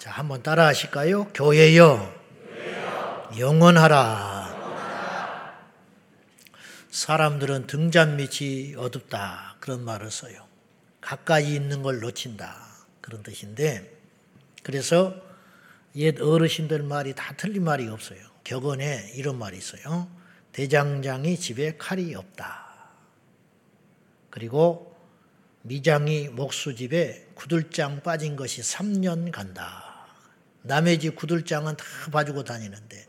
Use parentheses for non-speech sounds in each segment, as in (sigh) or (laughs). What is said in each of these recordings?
자, 한번 따라 하실까요? 교회여, 영원하라. 사람들은 등잔 밑이 어둡다. 그런 말을 써요. 가까이 있는 걸 놓친다. 그런 뜻인데, 그래서 옛 어르신들 말이 다 틀린 말이 없어요. 격언에 이런 말이 있어요. 대장장이 집에 칼이 없다. 그리고 미장이 목수집에 구들장 빠진 것이 3년 간다. 남의 집 구들장은 다 봐주고 다니는데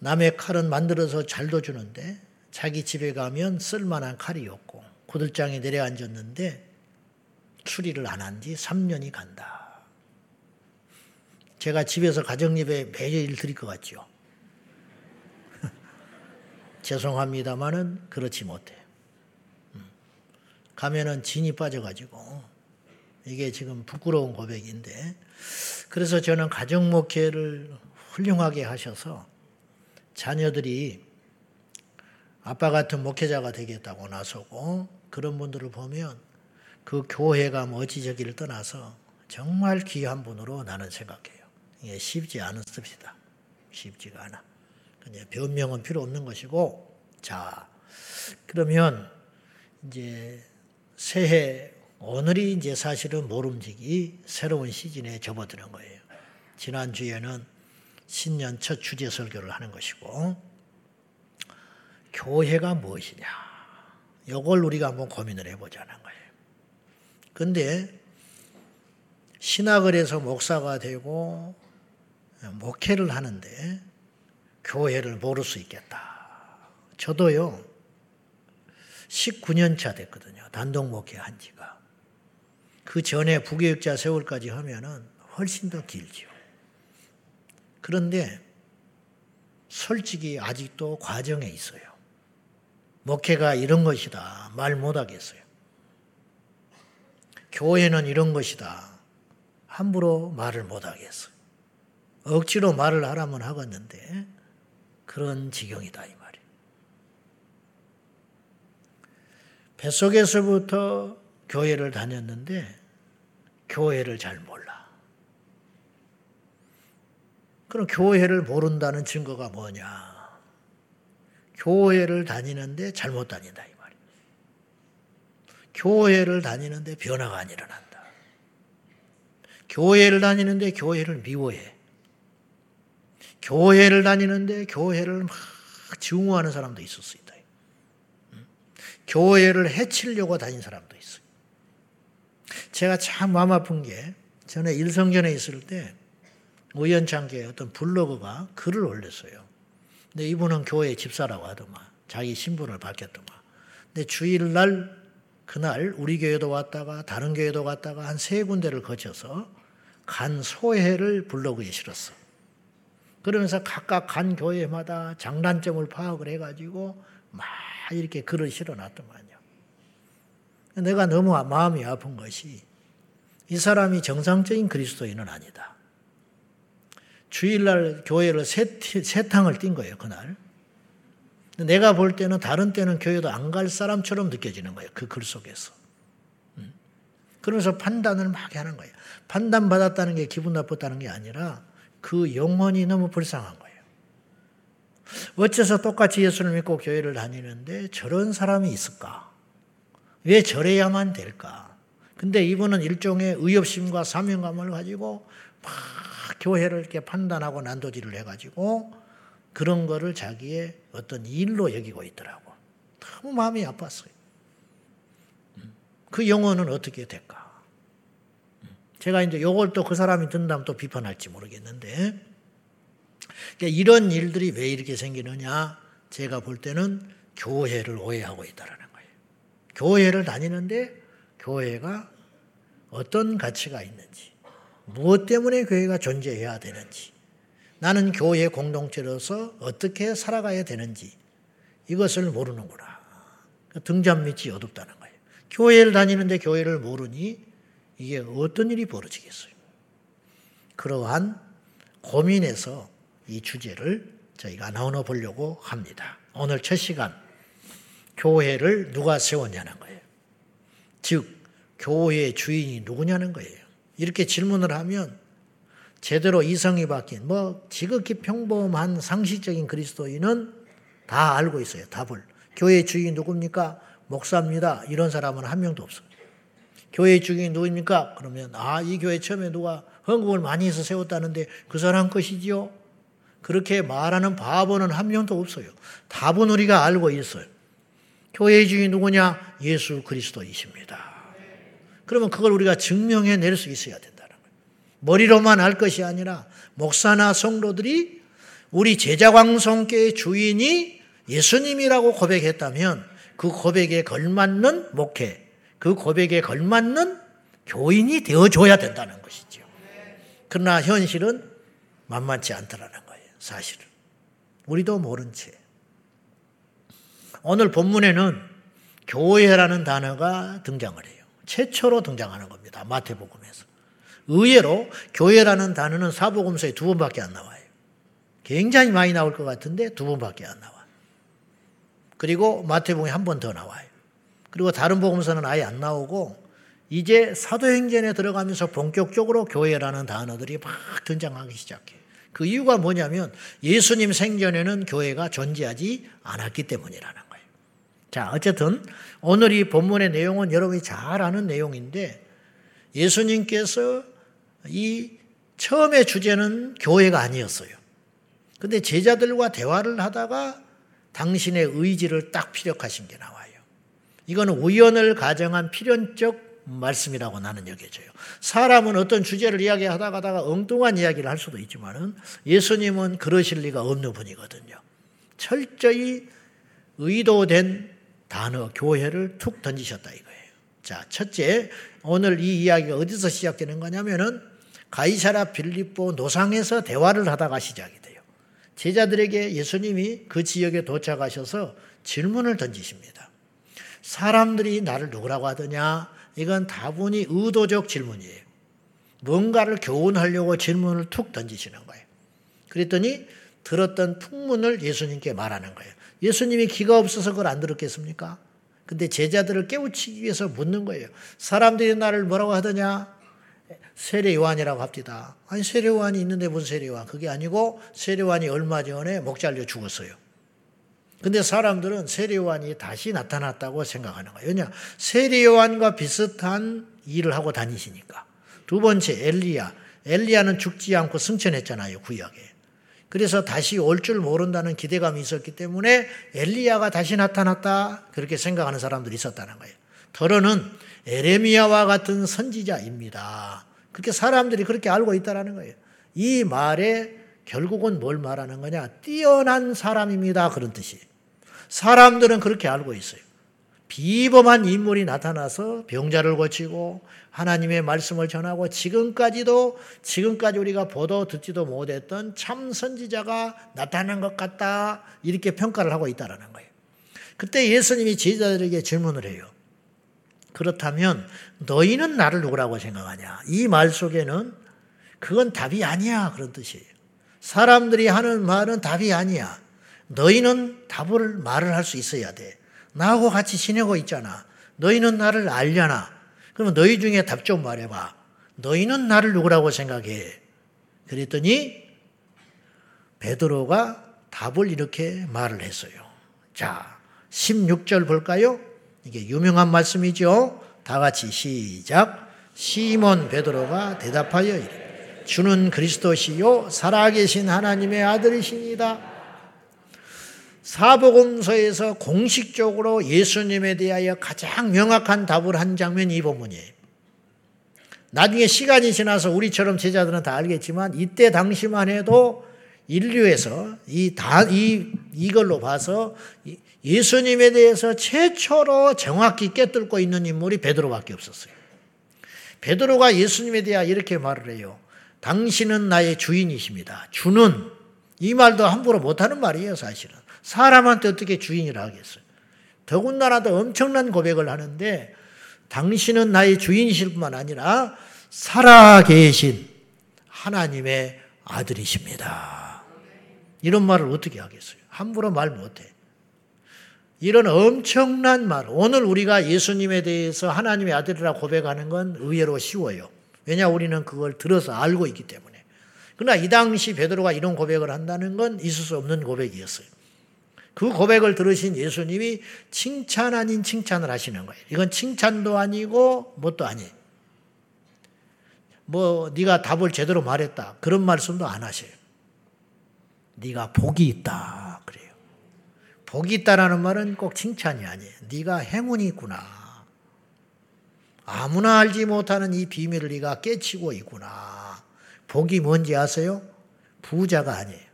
남의 칼은 만들어서 잘도 주는데 자기 집에 가면 쓸만한 칼이 없고 구들장에 내려앉았는데 추리를 안 한 지 3년이 간다. 제가 집에서 가정예배 매일 드릴 것 같죠. (laughs) 죄송합니다만은 그렇지 못해. 음. 가면은 진이 빠져가지고 이게 지금 부끄러운 고백인데 그래서 저는 가정 목회를 훌륭하게 하셔서 자녀들이 아빠 같은 목회자가 되겠다고 나서고 그런 분들을 보면 그 교회가 뭐 어찌저기를 떠나서 정말 귀한 분으로 나는 생각해요. 이게 쉽지 않습니다. 쉽지가 않아. 그냥 변명은 필요 없는 것이고, 자, 그러면 이제 새해, 오늘이 이제 사실은 모름지기 새로운 시즌에 접어드는 거예요. 지난주에는 신년 첫 주제 설교를 하는 것이고, 교회가 무엇이냐. 이걸 우리가 한번 고민을 해보자는 거예요. 근데 신학을 해서 목사가 되고 목회를 하는데 교회를 모를 수 있겠다. 저도요, 19년 차 됐거든요. 단독 목회 한 지가. 그 전에 부교육자 세월까지 하면은 훨씬 더 길지요. 그런데 솔직히 아직도 과정에 있어요. 목회가 이런 것이다. 말 못하겠어요. 교회는 이런 것이다. 함부로 말을 못하겠어요. 억지로 말을 하라면 하겠는데 그런 지경이다 이 말이에요. 뱃속에서부터 교회를 다녔는데 교회를 잘 몰라. 그럼 교회를 모른다는 증거가 뭐냐? 교회를 다니는데 잘못 다닌다 이 말이에요. 교회를 다니는데 변화가 안 일어난다. 교회를 다니는데 교회를 미워해. 교회를 다니는데 교회를 막 증오하는 사람도 있을 수 있다. 교회를 해치려고 다닌 사람도. 제가 참 마음 아픈 게 전에 일성전에 있을 때 우연찮게 어떤 블로그가 글을 올렸어요. 근데 이분은 교회 집사라고 하더만 자기 신분을 밝혔더만. 근데 주일날 그날 우리 교회도 왔다가 다른 교회도 갔다가 한 세 군데를 거쳐서 간 소회를 블로그에 실었어. 그러면서 각각 간 교회마다 장단점을 파악을 해가지고 막 이렇게 글을 실어놨더만요. 내가 너무 마음이 아픈 것이 이 사람이 정상적인 그리스도인은 아니다. 주일날 교회를 세, 세 탕을 뛴 거예요, 그날. 내가 볼 때는 다른 때는 교회도 안 갈 사람처럼 느껴지는 거예요, 그 글 속에서. 음. 그러면서 판단을 막 하는 거예요. 판단받았다는 게 기분 나빴다는 게 아니라 그 영혼이 너무 불쌍한 거예요. 어째서 똑같이 예수를 믿고 교회를 다니는데 저런 사람이 있을까? 왜 저래야만 될까? 근데 이분은 일종의 의협심과 사명감을 가지고 막 교회를 이렇게 판단하고 난도질을 해가지고 그런 거를 자기의 어떤 일로 여기고 있더라고. 너무 마음이 아팠어요. 그 영혼은 어떻게 될까? 제가 이제 요걸 또 그 사람이 든다면 또 비판할지 모르겠는데, 그러니까 이런 일들이 왜 이렇게 생기느냐? 제가 볼 때는 교회를 오해하고 거예요. 교회를 다니는데 교회가 어떤 가치가 있는지, 무엇 때문에 교회가 존재해야 되는지, 나는 교회 공동체로서 어떻게 살아가야 되는지, 이것을 모르는구나. 그러니까 등잔 밑이 어둡다는 거예요. 교회를 다니는데 교회를 모르니 이게 어떤 일이 벌어지겠어요? 그러한 고민에서 이 주제를 저희가 나눠 보려고 합니다. 오늘 첫 시간, 교회를 누가 세웠냐는 거예요. 즉, 교회의 주인이 누구냐는 거예요. 이렇게 질문을 하면 제대로 이성이 바뀐 뭐 지극히 평범한 상식적인 그리스도인은 다 알고 있어요. 답을. 교회 주인이 누굽니까? 목사입니다. 이런 사람은 한 명도 없어요. 교회 주인이 누굽니까? 그러면 아, 이 교회 처음에 누가 헌금을 많이 해서 세웠다는데 그 사람 것이지요? 그렇게 말하는 바보는 한 명도 없어요. 답은 우리가 알고 있어요. 교회의 주인이 누구냐? 예수 그리스도이십니다. 그러면 그걸 우리가 증명해 낼 수 있어야 된다는 거예요. 머리로만 알 것이 아니라 목사나 성도들이 우리 제자광성교의 주인이 예수님이라고 고백했다면 그 고백에 걸맞는 목회, 그 고백에 걸맞는 교인이 되어줘야 된다는 것이죠. 그러나 현실은 만만치 않더라는 거예요. 사실은. 우리도 모른 채. 오늘 본문에는 교회라는 단어가 등장을 해요. 최초로 등장하는 겁니다. 마태복음에서. 의외로 교회라는 단어는 사복음서에 두 번밖에 안 나와요. 굉장히 많이 나올 것 같은데 두 번밖에 안 나와. 그리고 마태복음에 한 번 더 나와요. 그리고 다른 복음서는 아예 안 나오고 이제 사도행전에 들어가면서 본격적으로 교회라는 단어들이 막 등장하기 시작해요. 그 이유가 뭐냐면 예수님 생전에는 교회가 존재하지 않았기 때문이라는. 자, 어쨌든 오늘 이 본문의 내용은 여러분이 잘 아는 내용인데 예수님께서 이 처음의 주제는 교회가 아니었어요. 근데 제자들과 대화를 하다가 당신의 의지를 딱 피력하신 게 나와요. 이거는 우연을 가정한 필연적 말씀이라고 나는 여겨져요. 사람은 어떤 주제를 이야기하다 가 다가 엉뚱한 이야기를 할 수도 있지만은 예수님은 그러실 리가 없는 분이거든요. 철저히 의도된 단어, 교회를 툭 던지셨다 이거예요. 자, 첫째, 오늘 이 이야기가 어디서 시작되는 거냐면은 가이사라 빌립보 노상에서 대화를 하다가 시작이 돼요. 제자들에게 예수님이 그 지역에 도착하셔서 질문을 던지십니다. 사람들이 나를 누구라고 하더냐? 이건 다분히 의도적 질문이에요. 뭔가를 교훈하려고 질문을 툭 던지시는 거예요. 그랬더니 들었던 풍문을 예수님께 말하는 거예요. 예수님이 기가 없어서 그걸 안 들었겠습니까? 근데 제자들을 깨우치기 위해서 묻는 거예요. 사람들이 나를 뭐라고 하더냐? 세례 요한이라고 합니다. 아니 세례 요한이 있는데 무슨 세례 요한? 그게 아니고 세례 요한이 얼마 전에 목 잘려 죽었어요. 근데 사람들은 세례 요한이 다시 나타났다고 생각하는 거예요. 왜냐? 세례 요한과 비슷한 일을 하고 다니시니까. 두 번째, 엘리야. 엘리야는 죽지 않고 승천했잖아요, 구약에. 그래서 다시 올 줄 모른다는 기대감이 있었기 때문에 엘리야가 다시 나타났다. 그렇게 생각하는 사람들이 있었다는 거예요. 더러는 에레미야와 같은 선지자입니다. 그렇게 사람들이 그렇게 알고 있다는 거예요. 이 말에 결국은 뭘 말하는 거냐? 뛰어난 사람입니다. 그런 뜻이에요. 사람들은 그렇게 알고 있어요. 비범한 인물이 나타나서 병자를 고치고 하나님의 말씀을 전하고 지금까지도 지금까지 우리가 보도 듣지도 못했던 참 선지자가 나타난 것 같다 이렇게 평가를 하고 있다라는 거예요. 그때 예수님이 제자들에게 질문을 해요. 그렇다면 너희는 나를 누구라고 생각하냐? 이 말 속에는 그건 답이 아니야 그런 뜻이에요. 사람들이 하는 말은 답이 아니야. 너희는 답을 말을 할 수 있어야 돼. 나하고 같이 지내고 있잖아. 너희는 나를 알려나? 그러면 너희 중에 답 좀 말해봐. 너희는 나를 누구라고 생각해? 그랬더니 베드로가 답을 이렇게 말을 했어요. 자, 16절 볼까요? 이게 유명한 말씀이죠. 다 같이 시작. 시몬 베드로가 대답하여 이르 주는 그리스도시요 살아계신 하나님의 아들이십니다. 사복음서에서 공식적으로 예수님에 대하여 가장 명확한 답을 한 장면이 이 본문이에요. 나중에 시간이 지나서 우리처럼 제자들은 다 알겠지만 이때 당시만 해도 인류에서 이 다, 이, 이걸로 봐서 예수님에 대해서 최초로 정확히 깨뚫고 있는 인물이 베드로밖에 없었어요. 베드로가 예수님에 대하 이렇게 말을 해요. 당신은 나의 주인이십니다. 주는 이 말도 함부로 못하는 말이에요, 사실은. 사람한테 어떻게 주인이라 하겠어요? 더군다나도 엄청난 고백을 하는데 당신은 나의 주인이실 뿐만 아니라 살아계신 하나님의 아들이십니다. 이런 말을 어떻게 하겠어요? 함부로 말 못해. 이런 엄청난 말. 오늘 우리가 예수님에 대해서 하나님의 아들이라 고백하는 건 의외로 쉬워요. 왜냐 우리는 그걸 들어서 알고 있기 때문에. 그러나 이 당시 베드로가 이런 고백을 한다는 건 있을 수 없는 고백이었어요. 그 고백을 들으신 예수님이 칭찬 아닌 칭찬을 하시는 거예요. 이건 칭찬도 아니고 뭣도 아니에요. 뭐 네가 답을 제대로 말했다. 그런 말씀도 안 하셔요. 네가 복이 있다. 그래요. 복이 있다라는 말은 꼭 칭찬이 아니에요. 네가 행운이 있구나. 아무나 알지 못하는 이 비밀을 네가 깨치고 있구나. 복이 뭔지 아세요? 부자가 아니에요.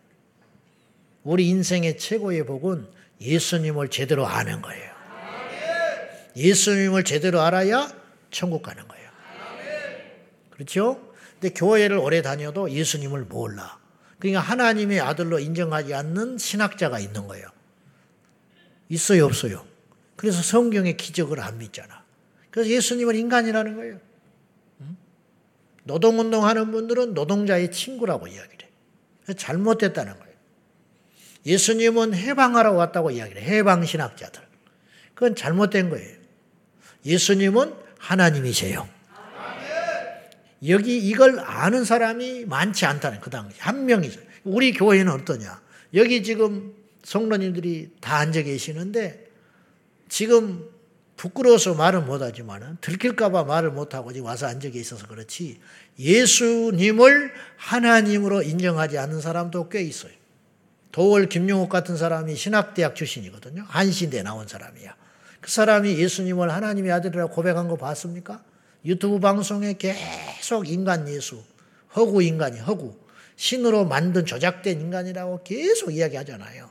우리 인생의 최고의 복은 예수님을 제대로 아는 거예요. 예수님을 제대로 알아야 천국 가는 거예요. 그렇죠? 근데 교회를 오래 다녀도 예수님을 몰라. 그러니까 하나님의 아들로 인정하지 않는 신학자가 있는 거예요. 있어요, 없어요? 그래서 성경의 기적을 안 믿잖아. 그래서 예수님은 인간이라는 거예요. 노동운동 하는 분들은 노동자의 친구라고 이야기를 해. 잘못됐다는 거예요. 예수님은 해방하러 왔다고 이야기를 해. 해방신학자들. 그건 잘못된 거예요. 예수님은 하나님이세요. 여기 이걸 아는 사람이 많지 않다는 그 당시 한 명이죠. 우리 교회는 어떠냐? 여기 지금 성도님들이 다 앉아 계시는데 지금 부끄러워서 말을 못하지만 들킬까봐 말을 못하고 지금 와서 앉아 계셔서 그렇지 예수님을 하나님으로 인정하지 않는 사람도 꽤 있어요. 도월 김용욱 같은 사람이 신학대학 출신이거든요. 한신대 나온 사람이야. 그 사람이 예수님을 하나님의 아들이라고 고백한 거 봤습니까? 유튜브 방송에 계속 인간 예수, 허구 인간이 허구, 신으로 만든 조작된 인간이라고 계속 이야기하잖아요.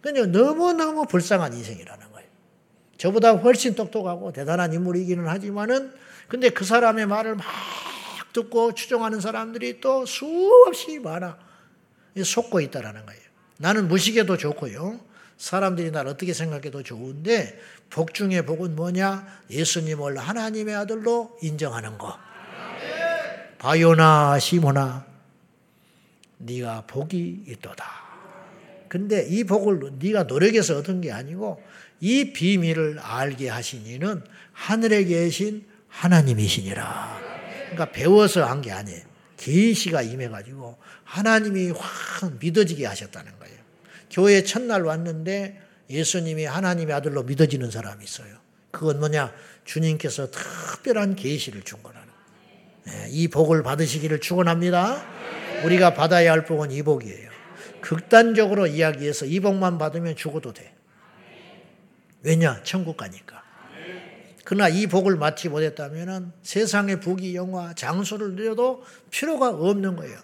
근데 너무너무 불쌍한 인생이라는 거예요. 저보다 훨씬 똑똑하고 대단한 인물이기는 하지만은 근데 그 사람의 말을 막 듣고 추종하는 사람들이 또 수없이 많아. 속고 있다라는 거예요. 나는 무식해도 좋고요. 사람들이 날 어떻게 생각해도 좋은데 복 중에 복은 뭐냐? 예수님을 하나님의 아들로 인정하는 거. 바요나 시모나 네가 복이 있도다. 근데 이 복을 네가 노력해서 얻은 게 아니고 이 비밀을 알게 하신 이는 하늘에 계신 하나님이시니라. 그러니까 배워서 한 게 아니에요. 계시가 임해가지고 하나님이 확 믿어지게 하셨다는 거예요. 교회 첫날 왔는데 예수님이 하나님의 아들로 믿어지는 사람이 있어요. 그건 뭐냐? 주님께서 특별한 계시를 준 거라는 네, 이 복을 받으시기를 축원합니다. 우리가 받아야 할 복은 이 복이에요. 극단적으로 이야기해서 이 복만 받으면 죽어도 돼. 왜냐? 천국 가니까. 그러나 이 복을 맡지 못했다면 세상의 부귀 영화 장수를 누려도 필요가 없는 거예요.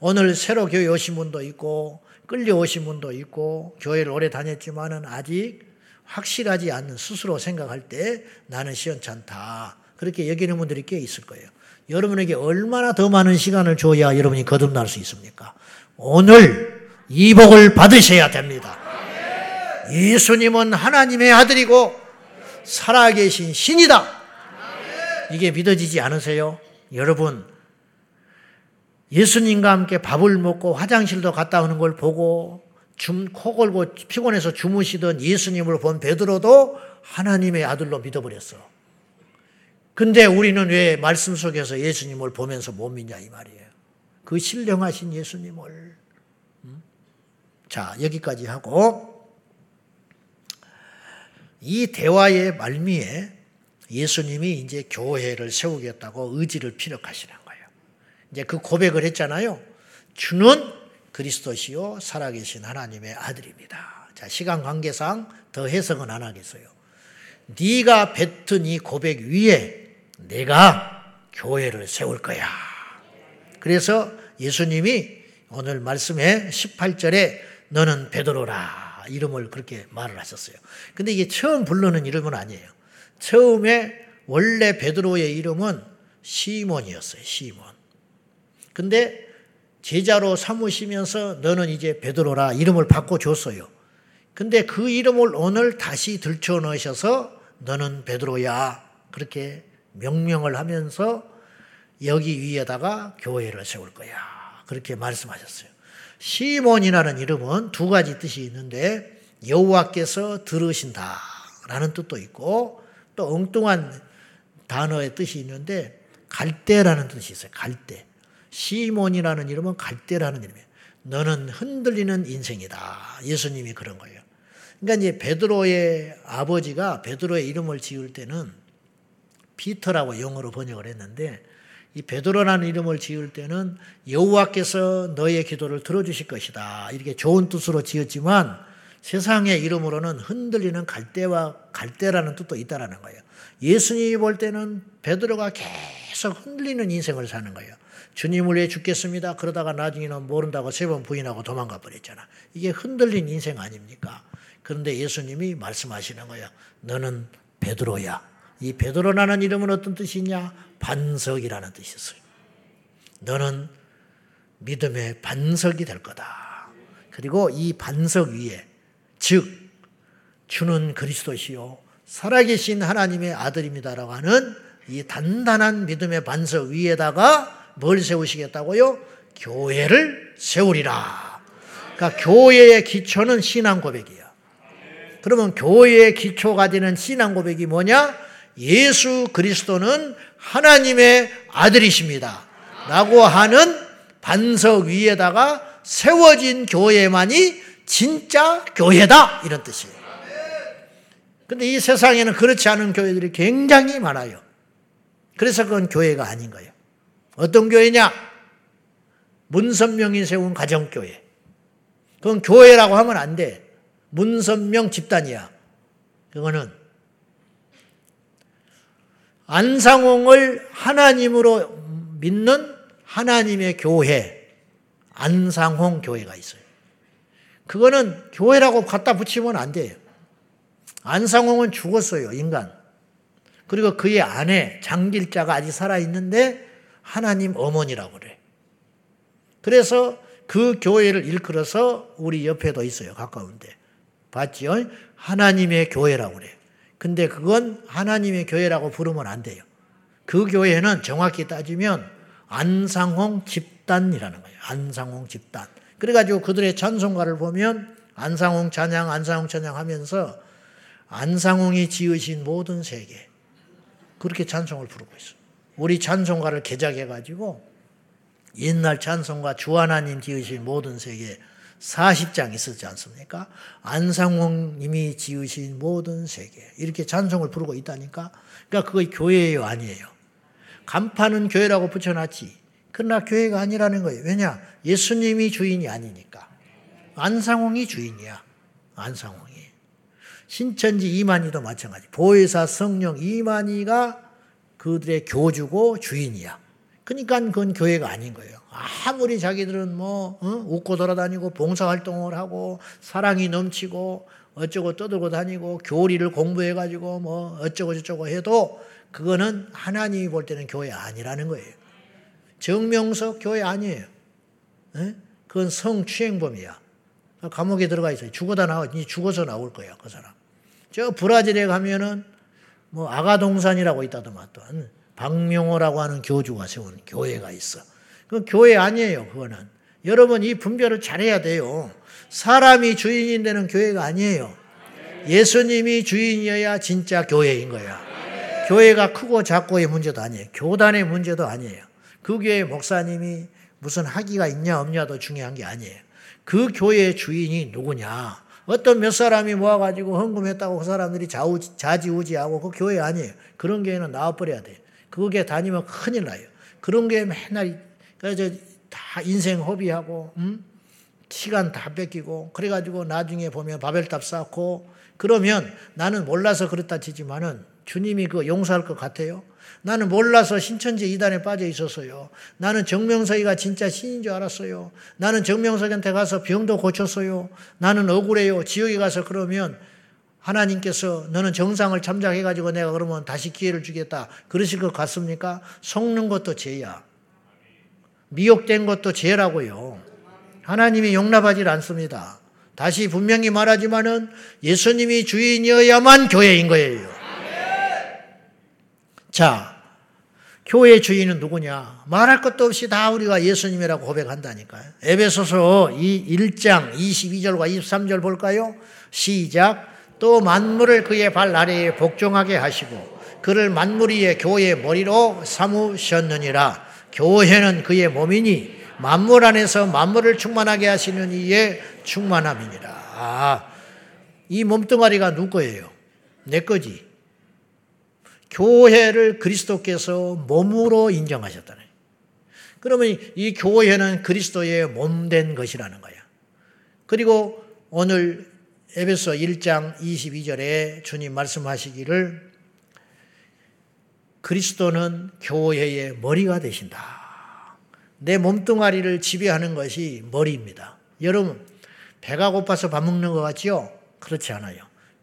오늘 새로 교회 오신 분도 있고 끌려오신 분도 있고 교회를 오래 다녔지만은 아직 확실하지 않는 스스로 생각할 때 나는 시원찮다. 그렇게 여기는 분들이 꽤 있을 거예요. 여러분에게 얼마나 더 많은 시간을 줘야 여러분이 거듭날 수 있습니까? 오늘 이 복을 받으셔야 됩니다. 예수님은 하나님의 아들이고 살아계신 신이다. 이게 믿어지지 않으세요? 여러분, 예수님과 함께 밥을 먹고 화장실도 갔다 오는 걸 보고 줌, 코 골고 피곤해서 주무시던 예수님을 본 베드로도 하나님의 아들로 믿어버렸어. 근데 우리는 왜 말씀 속에서 예수님을 보면서 못 믿냐 이 말이에요. 그 신령하신 예수님을. 자, 여기까지 하고 이 대화의 말미에 예수님이 이제 교회를 세우겠다고 의지를 피력하시는 이제 그 고백을 했잖아요. 주는 그리스도시요 살아계신 하나님의 아들입니다. 자, 시간 관계상 더 해석은 안 하겠어요. 네가 뱉은 이 고백 위에 내가 교회를 세울 거야. 그래서 예수님이 오늘 말씀에 18절에 너는 베드로라 이름을 그렇게 말을 하셨어요. 근데 이게 처음 부르는 이름은 아니에요. 처음에 원래 베드로의 이름은 시몬이었어요. 시몬. 근데 제자로 삼으시면서 너는 이제 베드로라 이름을 바꿔 줬어요. 근데 그 이름을 오늘 다시 들춰 넣으셔서 너는 베드로야. 그렇게 명명을 하면서 여기 위에다가 교회를 세울 거야. 그렇게 말씀하셨어요. 시몬이라는 이름은 두 가지 뜻이 있는데 여호와께서 들으신다라는 뜻도 있고 또 엉뚱한 단어의 뜻이 있는데 갈대라는 뜻이 있어요. 갈대. 시몬이라는 이름은 갈대라는 이름이에요. 너는 흔들리는 인생이다. 예수님이 그런 거예요. 그러니까 이제 베드로의 아버지가 베드로의 이름을 지을 때는 피터라고 영어로 번역을 했는데 이 베드로라는 이름을 지을 때는 여호와께서 너의 기도를 들어주실 것이다. 이렇게 좋은 뜻으로 지었지만 세상의 이름으로는 흔들리는 갈대와 갈대라는 뜻도 있다라는 거예요. 예수님이 볼 때는 베드로가 계속 흔들리는 인생을 사는 거예요. 주님을 위해 죽겠습니다. 그러다가 나중에는 모른다고 세 번 부인하고 도망가 버렸잖아. 이게 흔들린 인생 아닙니까? 그런데 예수님이 말씀하시는 거예요. 너는 베드로야. 이 베드로라는 이름은 어떤 뜻이냐? 반석이라는 뜻이 있어요. 너는 믿음의 반석이 될 거다. 그리고 이 반석 위에 즉 주는 그리스도시요 살아계신 하나님의 아들입니다라고 하는 이 단단한 믿음의 반석 위에다가 뭘 세우시겠다고요? 교회를 세우리라. 그러니까 교회의 기초는 신앙 고백이야. 그러면 교회의 기초가 되는 신앙 고백이 뭐냐? 예수 그리스도는 하나님의 아들이십니다. 라고 하는 반석 위에다가 세워진 교회만이 진짜 교회다. 이런 뜻이에요. 근데 이 세상에는 그렇지 않은 교회들이 굉장히 많아요. 그래서 그건 교회가 아닌 거예요. 어떤 교회냐? 문선명이 세운 가정교회. 그건 교회라고 하면 안 돼. 문선명 집단이야. 그거는 안상홍을 하나님으로 믿는 하나님의 교회, 안상홍 교회가 있어요. 그거는 교회라고 갖다 붙이면 안 돼요. 안상홍은 죽었어요, 인간. 그리고 그의 아내, 장길자가 아직 살아있는데 하나님 어머니라고 그래. 그래서 그 교회를 일컬어서 우리 옆에도 있어요, 가까운데. 봤지요? 하나님의 교회라고 그래. 근데 그건 하나님의 교회라고 부르면 안 돼요. 그 교회는 정확히 따지면 안상홍 집단이라는 거예요. 안상홍 집단. 그래가지고 그들의 찬송가를 보면 안상홍 찬양, 안상홍 찬양 하면서 안상홍이 지으신 모든 세계. 그렇게 찬송을 부르고 있어. 우리 찬송가를 개작해가지고 옛날 찬송가 주 하나님 지으신 모든 세계 40장 있었지 않습니까? 안상홍님이 지으신 모든 세계. 이렇게 찬송을 부르고 있다니까? 그러니까 그거 교회예요, 아니에요? 간판은 교회라고 붙여놨지. 그러나 교회가 아니라는 거예요. 왜냐? 예수님이 주인이 아니니까. 안상홍이 주인이야. 안상홍이. 신천지 이만희도 마찬가지. 보혜사 성령 이만희가 그들의 교주고 주인이야. 그러니까 그건 교회가 아닌 거예요. 아무리 자기들은 뭐 어? 웃고 돌아다니고 봉사활동을 하고 사랑이 넘치고 어쩌고 떠들고 다니고 교리를 공부해가지고 뭐 어쩌고 저쩌고 해도 그거는 하나님이 볼 때는 교회 아니라는 거예요. 정명석 교회 아니에요. 에? 그건 성추행범이야. 감옥에 들어가 있어요. 죽어다 나와, 죽어서 나올 거야, 그 사람. 저 브라질에 가면은 뭐 아가동산이라고 있다더만 또 박명호라고 하는 교주가 세운 교회가 있어. 그 교회 아니에요, 그거는. 여러분 이 분별을 잘해야 돼요. 사람이 주인이 되는 교회가 아니에요. 예수님이 주인이어야 진짜 교회인 거야. 교회가 크고 작고의 문제도 아니에요. 교단의 문제도 아니에요. 그 교회 목사님이 무슨 학위가 있냐 없냐도 중요한 게 아니에요. 그 교회의 주인이 누구냐. 어떤 몇 사람이 모아가지고 헌금했다고 그 사람들이 좌우, 자지우지하고 그 교회 아니에요. 그런 교회는 나와버려야 돼. 그 교회 다니면 큰일 나요. 그런 교회 맨날 그래서 다 인생 허비하고 음? 시간 다 뺏기고 그래가지고 나중에 보면 바벨탑 쌓고 그러면 나는 몰라서 그렇다 치지만은 주님이 그 용서할 것 같아요. 나는 몰라서 신천지 이단에 빠져 있었어요. 나는 정명석이가 진짜 신인 줄 알았어요. 나는 정명석한테 가서 병도 고쳤어요. 나는 억울해요. 지옥에 가서 그러면 하나님께서 너는 정상을 참작해가지고 내가 그러면 다시 기회를 주겠다. 그러실 것 같습니까? 속는 것도 죄야. 미혹된 것도 죄라고요. 하나님이 용납하지 않습니다. 다시 분명히 말하지만은 예수님이 주인이어야만 교회인 거예요. 자, 교회 주인은 누구냐? 말할 것도 없이 다 우리가 예수님이라고 고백한다니까요. 에베소서 이 1장 22절과 23절 볼까요? 시작. 또 만물을 그의 발 아래에 복종하게 하시고 그를 만물 위의 교회의 머리로 삼으셨느니라. 교회는 그의 몸이니 만물 안에서 만물을 충만하게 하시는 이의 충만함이니라. 아, 이 몸뚱아리가 누구 거예요? 내 거지. 교회를 그리스도께서 몸으로 인정하셨다네. 그러면 이 교회는 그리스도의 몸 된 것이라는 거야. 그리고 오늘 에베소 1장 22절에 주님 말씀하시기를 그리스도는 교회의 머리가 되신다. 내 몸뚱아리를 지배하는 것이 머리입니다. 여러분, 배가 고파서 밥 먹는 것 같지요? 그렇지 않아요.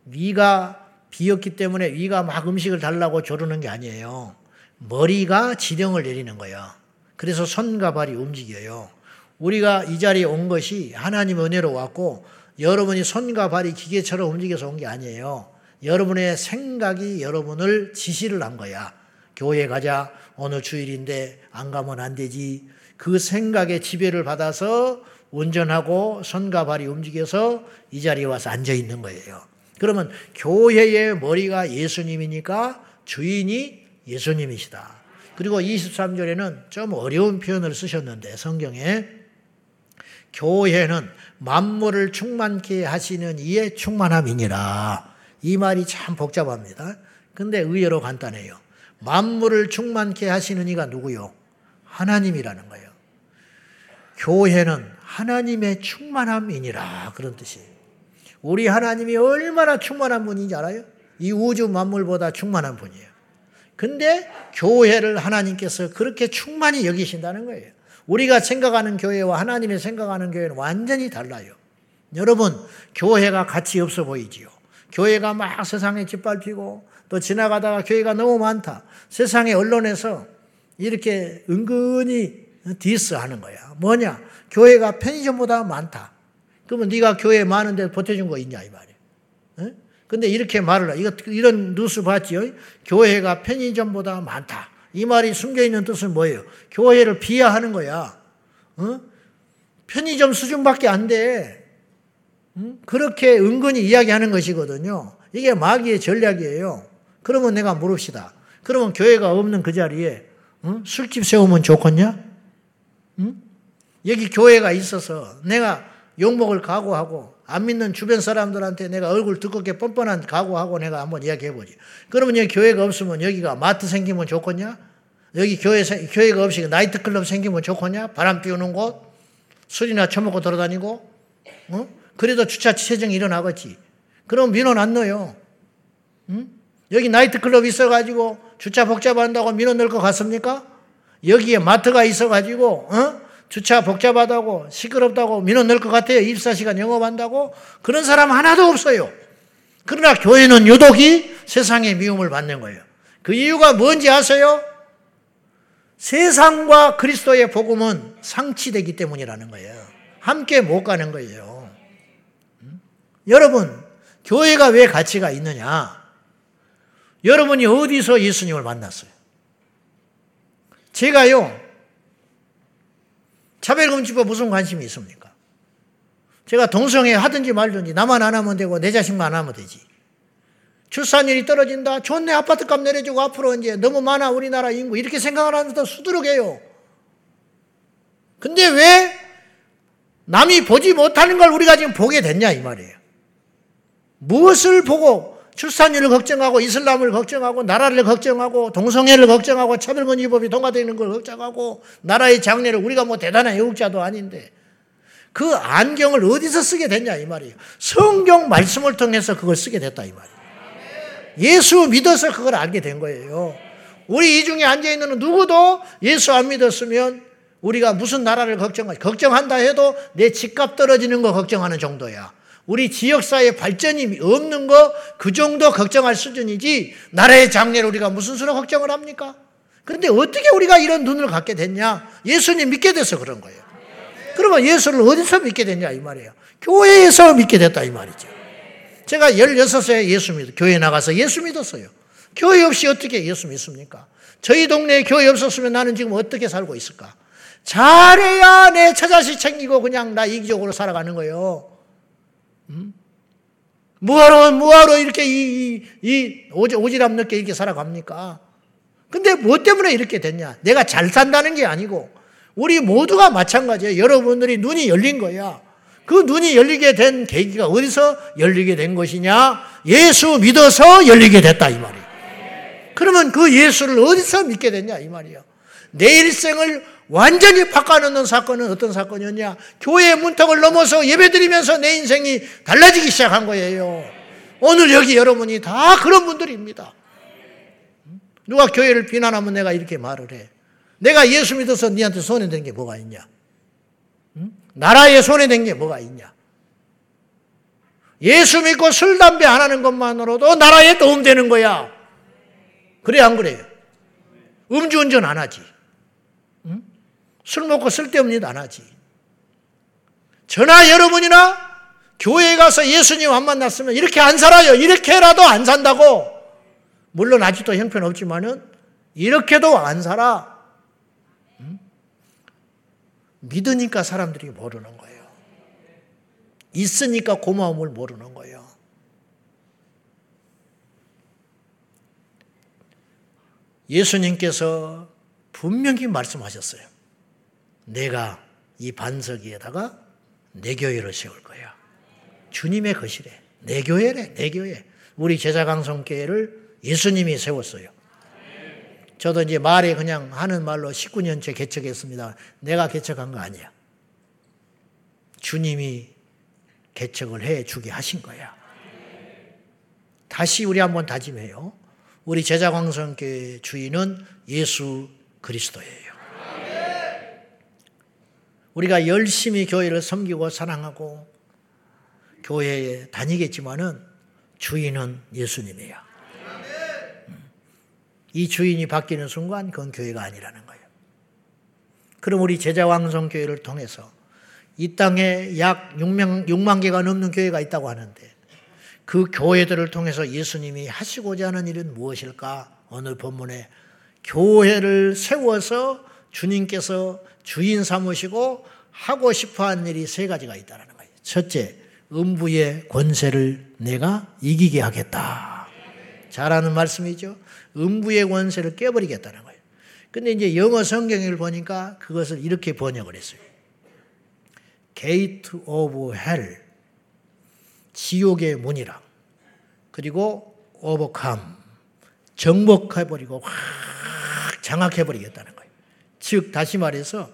위가 비었기 때문에 위가 막 음식을 달라고 조르는 게 아니에요. 머리가 지령을 내리는 거야. 그래서 손과 발이 움직여요. 우리가 이 자리에 온 것이 하나님 은혜로 왔고 여러분이 손과 발이 기계처럼 움직여서 온 게 아니에요. 여러분의 생각이 여러분을 지시를 한 거야. 교회 가자. 오늘 주일인데 안 가면 안 되지. 그 생각의 지배를 받아서 운전하고 손과 발이 움직여서 이 자리에 와서 앉아 있는 거예요. 그러면 교회의 머리가 예수님이니까 주인이 예수님이시다. 그리고 23절에는 좀 어려운 표현을 쓰셨는데 성경에 교회는 만물을 충만케 하시는 이의 충만함이니라. 이 말이 참 복잡합니다. 근데 의외로 간단해요. 만물을 충만케 하시는 이가 누구요? 하나님이라는 거예요. 교회는 하나님의 충만함이니라. 그런 뜻이에요. 우리 하나님이 얼마나 충만한 분인지 알아요? 이 우주 만물보다 충만한 분이에요. 근데 교회를 하나님께서 그렇게 충만히 여기신다는 거예요. 우리가 생각하는 교회와 하나님의 생각하는 교회는 완전히 달라요. 여러분, 교회가 가치 없어 보이지요. 교회가 막 세상에 짓밟히고 또 지나가다가 교회가 너무 많다. 세상의 언론에서 이렇게 은근히 디스 하는 거야. 뭐냐? 교회가 편의점보다 많다. 그러면 네가 교회 많은데 보태준 거 있냐 이 말이야. 에? 근데 이렇게 말을 해. 이거 이런 뉴스 봤지요? 교회가 편의점보다 많다. 이 말이 숨겨 있는 뜻은 뭐예요? 교회를 비하하는 거야. 어? 편의점 수준밖에 안 돼. 응? 그렇게 은근히 이야기하는 것이거든요. 이게 마귀의 전략이에요. 그러면 내가 물읍시다. 그러면 교회가 없는 그 자리에 응? 술집 세우면 좋겠냐? 응? 여기 교회가 있어서 내가 욕먹을 각오하고 안 믿는 주변 사람들한테 내가 얼굴 두껍게 뻔뻔한 각오하고 내가 한번 이야기해보지. 그러면 여기 교회가 없으면 여기가 마트 생기면 좋겠냐? 여기 교회, 교회가 없이 나이트클럽 생기면 좋겠냐? 바람 피우는 곳? 술이나 처먹고 돌아다니고? 어? 그래도 주차 체증이 일어나겠지. 그럼 민원 안 넣어요. 응? 여기 나이트클럽 있어가지고 주차 복잡한다고 민원 넣을 것 같습니까? 여기에 마트가 있어가지고, 어? 주차 복잡하다고 시끄럽다고 민원 넣을 것 같아요. 24시간 영업한다고. 그런 사람 하나도 없어요. 그러나 교회는 유독이 세상의 미움을 받는 거예요. 그 이유가 뭔지 아세요? 세상과 그리스도의 복음은 상치되기 때문이라는 거예요. 함께 못 가는 거예요. 음? 여러분, 교회가 왜 가치가 있느냐? 여러분이 어디서 예수님을 만났어요? 제가요, 차별금지법 무슨 관심이 있습니까? 제가 동성애 하든지 말든지 나만 안 하면 되고 내 자식만 안 하면 되지. 출산율이 떨어진다. 좋네 아파트 값 내려주고 앞으로 이제 너무 많아 우리나라 인구 이렇게 생각을 하면서 수두룩해요. 근데 왜 남이 보지 못하는 걸 우리가 지금 보게 됐냐 이 말이에요. 무엇을 보고 출산율을 걱정하고 이슬람을 걱정하고 나라를 걱정하고 동성애를 걱정하고 차별금지법이 통과되는 걸 걱정하고 나라의 장래를 우리가 뭐 대단한 애국자도 아닌데 그 안경을 어디서 쓰게 됐냐 이 말이에요. 성경 말씀을 통해서 그걸 쓰게 됐다 이 말이에요. 예수 믿어서 그걸 알게 된 거예요. 우리 이 중에 앉아 있는 누구도 예수 안 믿었으면 우리가 무슨 나라를 걱정하 걱정한다 해도 내 집값 떨어지는 거 걱정하는 정도야. 우리 지역사회 발전이 없는 거 그 정도 걱정할 수준이지 나라의 장래를 우리가 무슨 수로 걱정을 합니까? 그런데 어떻게 우리가 이런 눈을 갖게 됐냐? 예수님 믿게 돼서 그런 거예요. 그러면 예수를 어디서 믿게 됐냐 이 말이에요. 교회에서 믿게 됐다 이 말이죠. 제가 16세 예수 믿어 교회 나가서 예수 믿었어요. 교회 없이 어떻게 예수 믿습니까? 저희 동네에 교회 없었으면 나는 지금 어떻게 살고 있을까? 잘해야 내 처자식 챙기고 그냥 나 이기적으로 살아가는 거예요. 음? 뭐하러, 이렇게 이, 이, 이 오지, 오지랖 늦게 이렇게 살아갑니까? 근데 뭐 때문에 이렇게 됐냐? 내가 잘 산다는 게 아니고 우리 모두가 마찬가지예요. 여러분들이 눈이 열린 거야. 그 눈이 열리게 된 계기가 어디서 열리게 된 것이냐? 예수 믿어서 열리게 됐다 이 말이에요. 그러면 그 예수를 어디서 믿게 됐냐 이 말이에요. 내 일생을 완전히 바꿔놓는 사건은 어떤 사건이었냐? 교회의 문턱을 넘어서 예배드리면서 내 인생이 달라지기 시작한 거예요. 오늘 여기 여러분이 다 그런 분들입니다. 누가 교회를 비난하면 내가 이렇게 말을 해. 내가 예수 믿어서 니한테 손해된 게 뭐가 있냐? 나라에 손해된 게 뭐가 있냐? 예수 믿고 술, 담배 안 하는 것만으로도 나라에 도움되는 거야. 그래, 안 그래요? 음주운전 안 하지. 응? 술 먹고 쓸데없는 일 안 하지. 저나 여러분이나 교회에 가서 예수님 안 만났으면 이렇게 안 살아요. 이렇게라도 안 산다고. 물론 아직도 형편없지만은 이렇게도 안 살아. 믿으니까 사람들이 모르는 거예요. 있으니까 고마움을 모르는 거예요. 예수님께서 분명히 말씀하셨어요. 내가 이 반석 위에다가 내 교회를 세울 거야. 주님의 것이래. 내 교회래. 내 교회. 우리 제자강성교회를 예수님이 세웠어요. 저도 이제 말에 그냥 하는 말로 19년째 개척했습니다. 내가 개척한 거 아니야. 주님이 개척을 해 주게 하신 거야. 다시 우리 한번 다짐해요. 우리 제자광성교회 주인은 예수 그리스도예요. 우리가 열심히 교회를 섬기고 사랑하고 교회에 다니겠지만은 주인은 예수님이야. 이 주인이 바뀌는 순간 그건 교회가 아니라는 거예요. 그럼 우리 제자왕성교회를 통해서 이 땅에 약 6만, 6만 개가 넘는 교회가 있다고 하는데 그 교회들을 통해서 예수님이 하시고자 하는 일은 무엇일까? 오늘 본문에 교회를 세워서 주님께서 주인 삼으시고 하고 싶어 한 일이 세 가지가 있다는 거예요. 첫째, 음부의 권세를 내가 이기게 하겠다. 잘하는 말씀이죠. 음부의 권세를 깨버리겠다는 거예요. 근데 이제 영어 성경을 보니까 그것을 이렇게 번역을 했어요. Gate of Hell. 지옥의 문이라. 그리고 overcome. 정복해버리고 확 장악해버리겠다는 거예요. 즉, 다시 말해서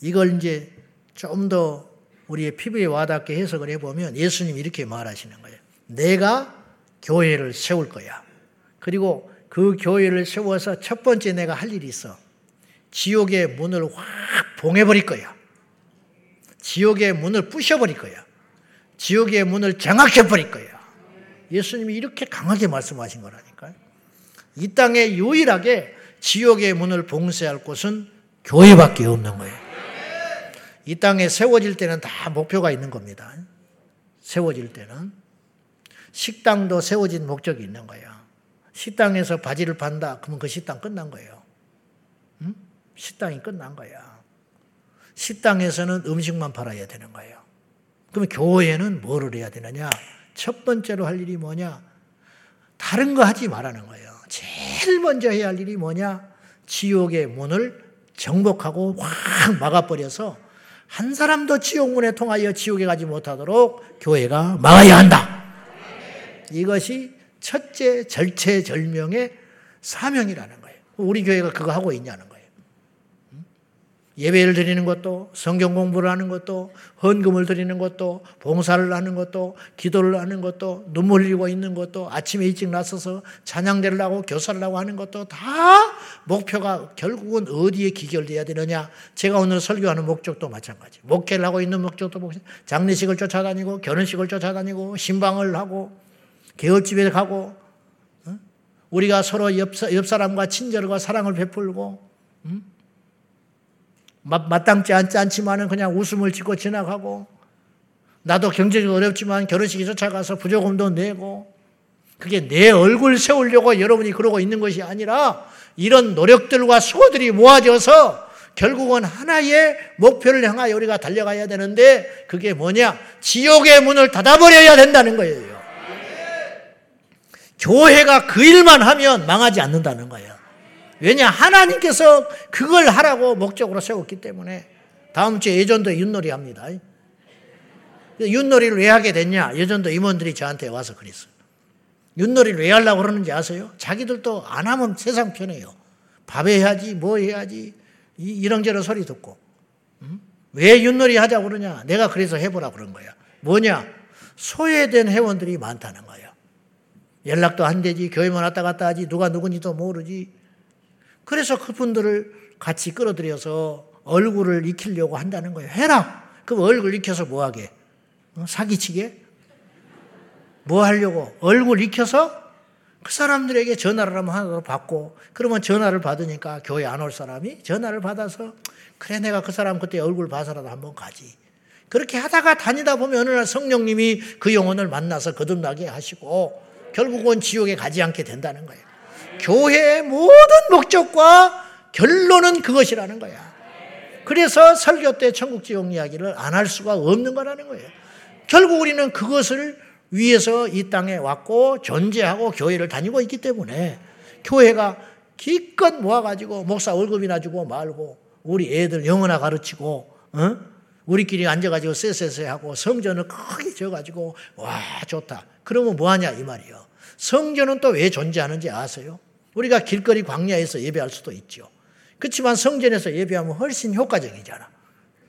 이걸 이제 좀 더 우리의 피부에 와닿게 해석을 해보면 예수님이 이렇게 말하시는 거예요. 내가 교회를 세울 거야. 그리고 그 교회를 세워서 첫 번째 내가 할 일이 있어. 지옥의 문을 확 봉해버릴 거야. 지옥의 문을 부셔버릴 거야. 지옥의 문을 장악해버릴 거야. 예수님이 이렇게 강하게 말씀하신 거라니까요. 이 땅에 유일하게 지옥의 문을 봉쇄할 곳은 교회밖에 없는 거예요. 이 땅에 세워질 때는 다 목표가 있는 겁니다. 세워질 때는. 식당도 세워진 목적이 있는 거예요. 식당에서 바지를 판다. 그러면 그 식당 끝난 거예요. 응? 식당이 끝난 거야. 식당에서는 음식만 팔아야 되는 거예요. 그러면 교회는 뭐를 해야 되느냐? 첫 번째로 할 일이 뭐냐? 다른 거 하지 말라는 거예요. 제일 먼저 해야 할 일이 뭐냐? 지옥의 문을 정복하고 확 막아버려서 한 사람도 지옥문에 통하여 지옥에 가지 못하도록 교회가 막아야 한다. 이것이 첫째 절체절명의 사명이라는 거예요. 우리 교회가 그거 하고 있냐는 거예요. 예배를 드리는 것도 성경 공부를 하는 것도 헌금을 드리는 것도 봉사를 하는 것도 기도를 하는 것도 눈물 흘리고 있는 것도 아침에 일찍 나서서 찬양대를 하고 교사를 하고 하는 것도 다 목표가 결국은 어디에 기결돼야 되느냐. 제가 오늘 설교하는 목적도 마찬가지. 목회를 하고 있는 목적도 장례식을 쫓아다니고 결혼식을 쫓아다니고 신방을 하고 개업집에 가고 우리가 서로 옆, 옆 사람과 친절과 사랑을 베풀고 않지 않지만은 그냥 웃음을 짓고 지나가고 나도 경제적으로 어렵지만 결혼식에 쫓아가서 부조금도 내고 그게 내 얼굴 세우려고 여러분이 그러고 있는 것이 아니라 이런 노력들과 수고들이 모아져서 결국은 하나의 목표를 향하여 우리가 달려가야 되는데 그게 뭐냐? 지옥의 문을 닫아버려야 된다는 거예요. 교회가 그 일만 하면 망하지 않는다는 거예요. 왜냐 하나님께서 그걸 하라고 목적으로 세웠기 때문에 다음 주에 예전도 윷놀이 합니다. 윷놀이를 왜 하게 됐냐? 예전도 임원들이 저한테 와서 그랬어요. 윷놀이를 왜 하려고 그러는지 아세요? 자기들도 안 하면 세상 편해요. 밥 해야지, 뭐 해야지, 이 런저런 소리 듣고. 왜 윷놀이 하자고 그러냐? 내가 그래서 해보라 그런 거야. 뭐냐? 소외된 회원들이 많다는 거예요. 연락도 안 되지, 교회만 왔다 갔다 하지, 누가 누군지도 모르지. 그래서 그분들을 같이 끌어들여서 얼굴을 익히려고 한다는 거예요. 해라! 그럼 얼굴 익혀서 뭐 하게? 어? 사기치게? 뭐 하려고? 얼굴 익혀서 그 사람들에게 전화를 한번 하나 받고, 그러면 전화를 받으니까 교회 안 올 사람이 전화를 받아서, 그래, 내가 그 사람 그때 얼굴 봐서라도 한번 가지. 그렇게 하다가 다니다 보면 어느 날 성령님이 그 영혼을 만나서 거듭나게 하시고, 결국은 지옥에 가지 않게 된다는 거예요. 교회의 모든 목적과 결론은 그것이라는 거야. 그래서 설교 때 천국 지옥 이야기를 안 할 수가 없는 거라는 거예요. 결국 우리는 그것을 위해서 이 땅에 왔고 존재하고 교회를 다니고 있기 때문에 교회가 기껏 모아가지고 목사 월급이나 주고 말고 우리 애들 영어나 가르치고 어? 우리끼리 앉아가지고 쎄쎄쎄 하고 성전을 크게 져가지고 와 좋다. 그러면 뭐하냐 이 말이요. 성전은 또 왜 존재하는지 아세요? 우리가 길거리 광야에서 예배할 수도 있죠. 그렇지만 성전에서 예배하면 훨씬 효과적이잖아.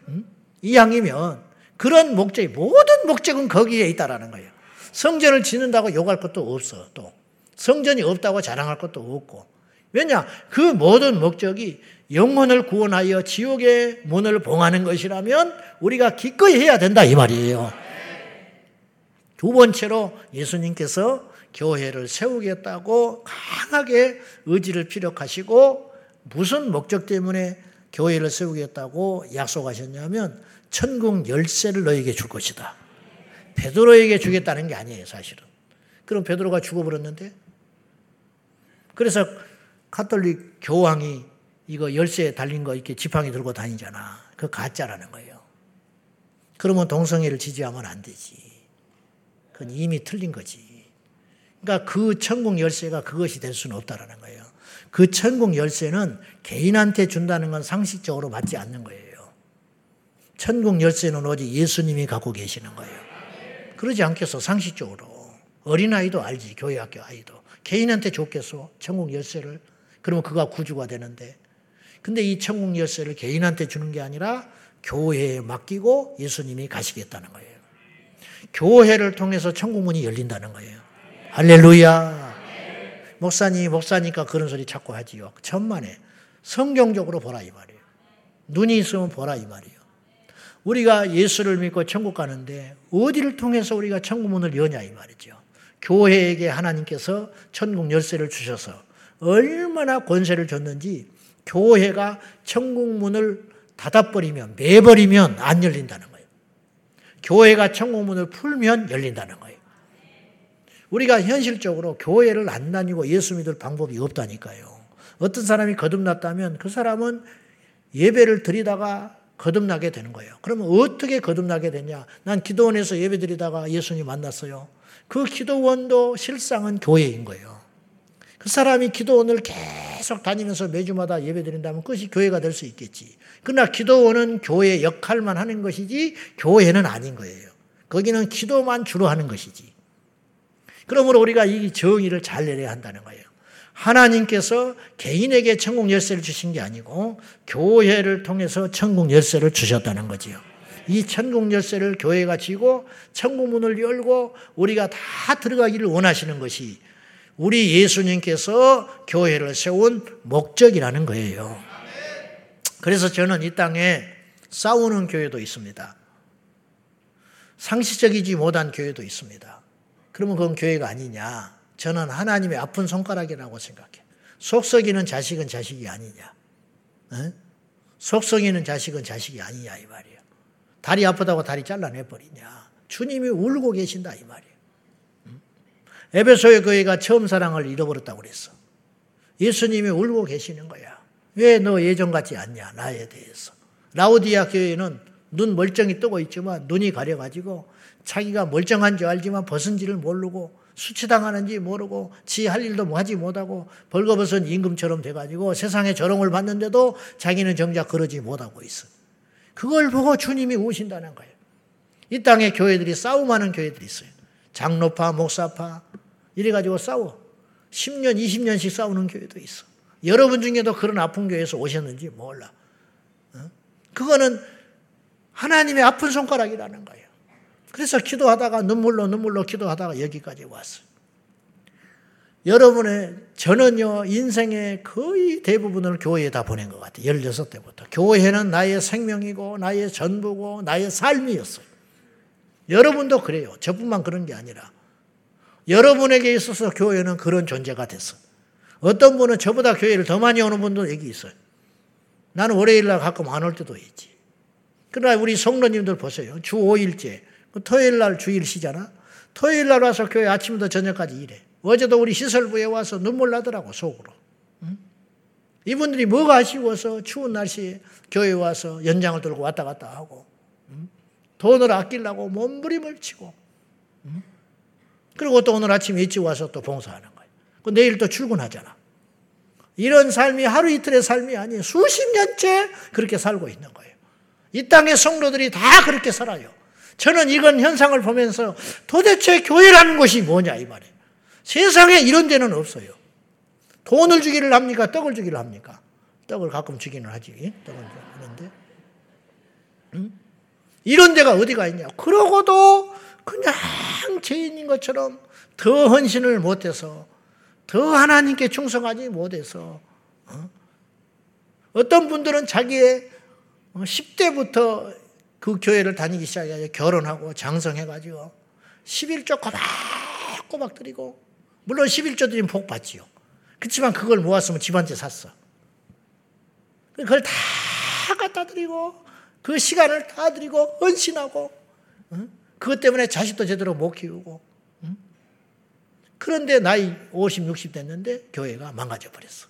응? 이왕이면 그런 목적이 모든 목적은 거기에 있다라는 거예요. 성전을 짓는다고 욕할 것도 없어. 또 성전이 없다고 자랑할 것도 없고. 왜냐? 그 모든 목적이 영혼을 구원하여 지옥의 문을 봉하는 것이라면 우리가 기꺼이 해야 된다 이 말이에요. 두 번째로 예수님께서 교회를 세우겠다고 강하게 의지를 피력하시고 무슨 목적 때문에 교회를 세우겠다고 약속하셨냐면 천국 열쇠를 너에게 줄 것이다. 베드로에게 주겠다는 게 아니에요, 사실은. 그럼 베드로가 죽어버렸는데? 그래서 카톨릭 교황이 이거 열쇠 달린 거 이렇게 지팡이 들고 다니잖아. 그 가짜라는 거예요. 그러면 동성애를 지지하면 안 되지. 그건 이미 틀린 거지. 그러니까 그 천국 열쇠가 그것이 될 수는 없다라는 거예요. 그 천국 열쇠는 개인한테 준다는 건 상식적으로 맞지 않는 거예요. 천국 열쇠는 오직 예수님이 갖고 계시는 거예요. 그러지 않겠어, 상식적으로. 어린아이도 알지, 교회 학교 아이도. 개인한테 줬겠어, 천국 열쇠를. 그러면 그가 구주가 되는데. 근데 이 천국 열쇠를 개인한테 주는 게 아니라 교회에 맡기고 예수님이 가시겠다는 거예요. 교회를 통해서 천국문이 열린다는 거예요. 할렐루야. 목사님, 목사니까 그런 소리 자꾸 하지요. 천만에. 성경적으로 보라 이 말이에요. 눈이 있으면 보라 이 말이에요. 우리가 예수를 믿고 천국 가는데 어디를 통해서 우리가 천국 문을 여냐 이 말이죠. 교회에게 하나님께서 천국 열쇠를 주셔서 얼마나 권세를 줬는지 교회가 천국 문을 닫아버리면 매버리면 안 열린다는 거예요. 교회가 천국 문을 풀면 열린다는 거예요. 우리가 현실적으로 교회를 안 다니고 예수 믿을 방법이 없다니까요. 어떤 사람이 거듭났다면 그 사람은 예배를 드리다가 거듭나게 되는 거예요. 그러면 어떻게 거듭나게 되냐? 난 기도원에서 예배 드리다가 예수님 만났어요. 그 기도원도 실상은 교회인 거예요. 그 사람이 기도원을 계속 다니면서 매주마다 예배 드린다면 그것이 교회가 될 수 있겠지. 그러나 기도원은 교회 역할만 하는 것이지 교회는 아닌 거예요. 거기는 기도만 주로 하는 것이지. 그러므로 우리가 이 정의를 잘 내려야 한다는 거예요. 하나님께서 개인에게 천국 열쇠를 주신 게 아니고 교회를 통해서 천국 열쇠를 주셨다는 거지요. 이 천국 열쇠를 교회가 쥐고 천국 문을 열고 우리가 다 들어가기를 원하시는 것이 우리 예수님께서 교회를 세운 목적이라는 거예요. 그래서 저는 이 땅에 싸우는 교회도 있습니다. 상시적이지 못한 교회도 있습니다. 그러면 그건 교회가 아니냐. 저는 하나님의 아픈 손가락이라고 생각해. 속썩이는 자식은 자식이 아니냐. 어? 속썩이는 자식은 자식이 아니냐 이 말이에요. 다리 아프다고 다리 잘라내 버리냐. 주님이 울고 계신다 이 말이에요. 에베소의 교회가 처음 사랑을 잃어버렸다고 그랬어. 예수님이 울고 계시는 거야. 왜 너 예전 같지 않냐 나에 대해서. 라우디아 교회는 눈 멀쩡히 뜨고 있지만 눈이 가려가지고 자기가 멀쩡한 줄 알지만 벗은 지를 모르고 수치당하는지 모르고 지 할 일도 뭐 하지 못하고 벌거벗은 임금처럼 돼가지고 세상에 저롱을 받는데도 자기는 정작 그러지 못하고 있어. 그걸 보고 주님이 오신다는 거예요. 이 땅에 교회들이 싸움하는 교회들이 있어요. 장로파, 목사파 이래가지고 싸워. 10년, 20년씩 싸우는 교회도 있어. 여러분 중에도 그런 아픈 교회에서 오셨는지 몰라. 어? 그거는 하나님의 아픈 손가락이라는 거예요. 그래서 기도하다가 눈물로 눈물로 기도하다가 여기까지 왔어요. 여러분의 저는요 인생의 거의 대부분을 교회에 다 보낸 것 같아요. 16대부터. 교회는 나의 생명이고 나의 전부고 나의 삶이었어요. 여러분도 그래요. 저뿐만 그런 게 아니라 여러분에게 있어서 교회는 그런 존재가 됐어. 어떤 분은 저보다 교회를 더 많이 오는 분도 여기 있어요. 나는 월요일 날 가끔 안 올 때도 있지. 그러나 우리 성도님들 보세요. 주 5일째. 그 토요일 날 주일 쉬잖아. 토요일 날 와서 교회 아침부터 저녁까지 일해. 어제도 우리 시설부에 와서 눈물 나더라고, 속으로. 응? 이분들이 뭐가 아쉬워서 추운 날씨에 교회 와서 연장을 들고 왔다 갔다 하고, 응? 돈을 아끼려고 몸부림을 치고, 응? 그리고 또 오늘 아침 일찍 와서 또 봉사하는 거예요. 그 내일 또 출근하잖아. 이런 삶이 하루 이틀의 삶이 아니에요. 수십 년째 그렇게 살고 있는 거예요. 이 땅의 성도들이 다 그렇게 살아요. 저는 이건 현상을 보면서 도대체 교회라는 것이 뭐냐 이 말이에요. 세상에 이런 데는 없어요. 돈을 주기를 합니까? 떡을 주기를 합니까? 떡을 가끔 주기는 하지. 떡을 하는데. 응? 이런 데가 어디가 있냐. 그러고도 그냥 죄인인 것처럼 더 헌신을 못해서 더 하나님께 충성하지 못해서 어? 떤 분들은 자기의 10대부터 그 교회를 다니기 시작해서 결혼하고 장성해가지고 11조 꼬박꼬박 드리고 물론 11조 드리면 복 받지요. 그렇지만 그걸 모았으면 집 한 채 샀어. 그걸 다 갖다 드리고 그 시간을 다 드리고 헌신하고 그것 때문에 자식도 제대로 못 키우고. 그런데 나이 50, 60 됐는데 교회가 망가져 버렸어.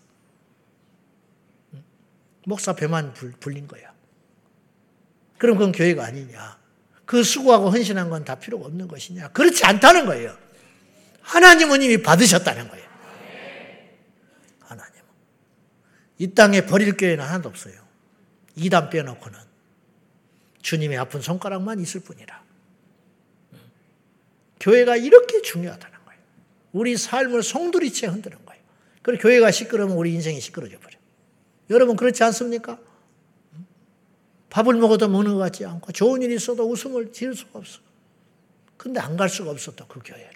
목사 배만 불린 거야. 그럼 그건 교회가 아니냐. 그 수고하고 헌신한 건 다 필요가 없는 것이냐. 그렇지 않다는 거예요. 하나님은 이미 받으셨다는 거예요. 하나님은. 이 땅에 버릴 교회는 하나도 없어요. 이단 빼놓고는. 주님의 아픈 손가락만 있을 뿐이라. 교회가 이렇게 중요하다는 거예요. 우리 삶을 송두리째 흔드는 거예요. 그리고 교회가 시끄러우면 우리 인생이 시끄러져 버려. 여러분 그렇지 않습니까? 밥을 먹어도 먹는 것 같지 않고 좋은 일이 있어도 웃음을 지을 수가 없어. 근데 안 갈 수가 없었다 그 교회를.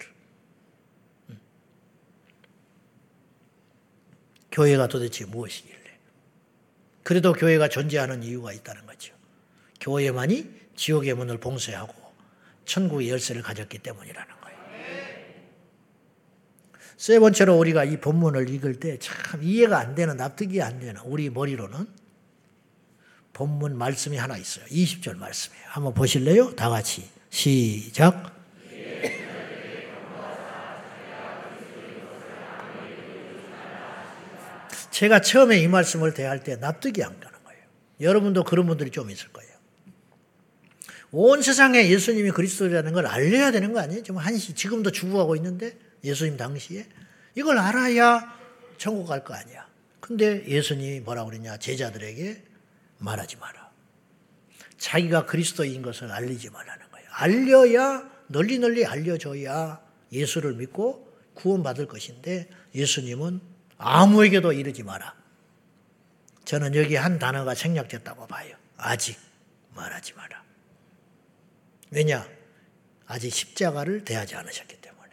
교회가 도대체 무엇이길래? 그래도 교회가 존재하는 이유가 있다는 거죠. 교회만이 지옥의 문을 봉쇄하고 천국의 열쇠를 가졌기 때문이라는 거예요. 세 번째로 우리가 이 본문을 읽을 때 참 이해가 안 되는, 납득이 안 되는 우리 머리로는 본문 말씀이 하나 있어요. 20절 말씀이에요. 한번 보실래요? 다 같이. 시작. 제가 처음에 이 말씀을 대할 때 납득이 안 가는 거예요. 여러분도 그런 분들이 좀 있을 거예요. 온 세상에 예수님이 그리스도라는 걸 알려야 되는 거 아니에요? 지금 한시 지금도 죽어가고 있는데 예수님 당시에 이걸 알아야 천국 갈 거 아니야. 근데 예수님이 뭐라고 그랬냐? 제자들에게 말하지 마라. 자기가 그리스도인 것을 알리지 말라는 거예요. 알려야 널리 널리 알려줘야 예수를 믿고 구원받을 것인데 예수님은 아무에게도 이르지 마라. 저는 여기 한 단어가 생략됐다고 봐요. 아직 말하지 마라. 왜냐? 아직 십자가를 대하지 않으셨기 때문에.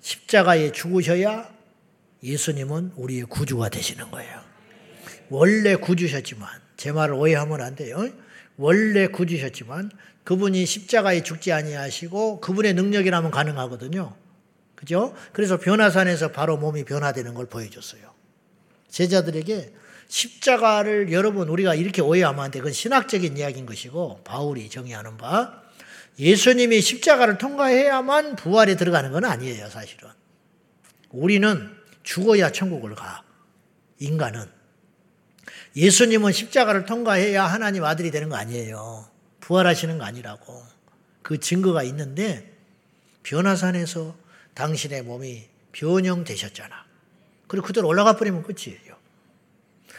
십자가에 죽으셔야 예수님은 우리의 구주가 되시는 거예요. 원래 구주셨지만, 제 말을 오해하면 안 돼요. 원래 구주셨지만, 그분이 십자가에 죽지 아니하시고 그분의 능력이라면 가능하거든요. 그죠? 그래서 변화산에서 바로 몸이 변화되는 걸 보여줬어요. 제자들에게 십자가를 여러분 우리가 이렇게 오해하면 안 돼. 그건 신학적인 이야기인 것이고 바울이 정의하는 바 예수님이 십자가를 통과해야만 부활에 들어가는 건 아니에요, 사실은. 우리는 죽어야 천국을 가. 인간은 예수님은 십자가를 통과해야 하나님 아들이 되는 거 아니에요. 부활하시는 거 아니라고. 그 증거가 있는데 변화산에서 당신의 몸이 변형되셨잖아. 그리고 그대로 올라가 버리면 끝이에요.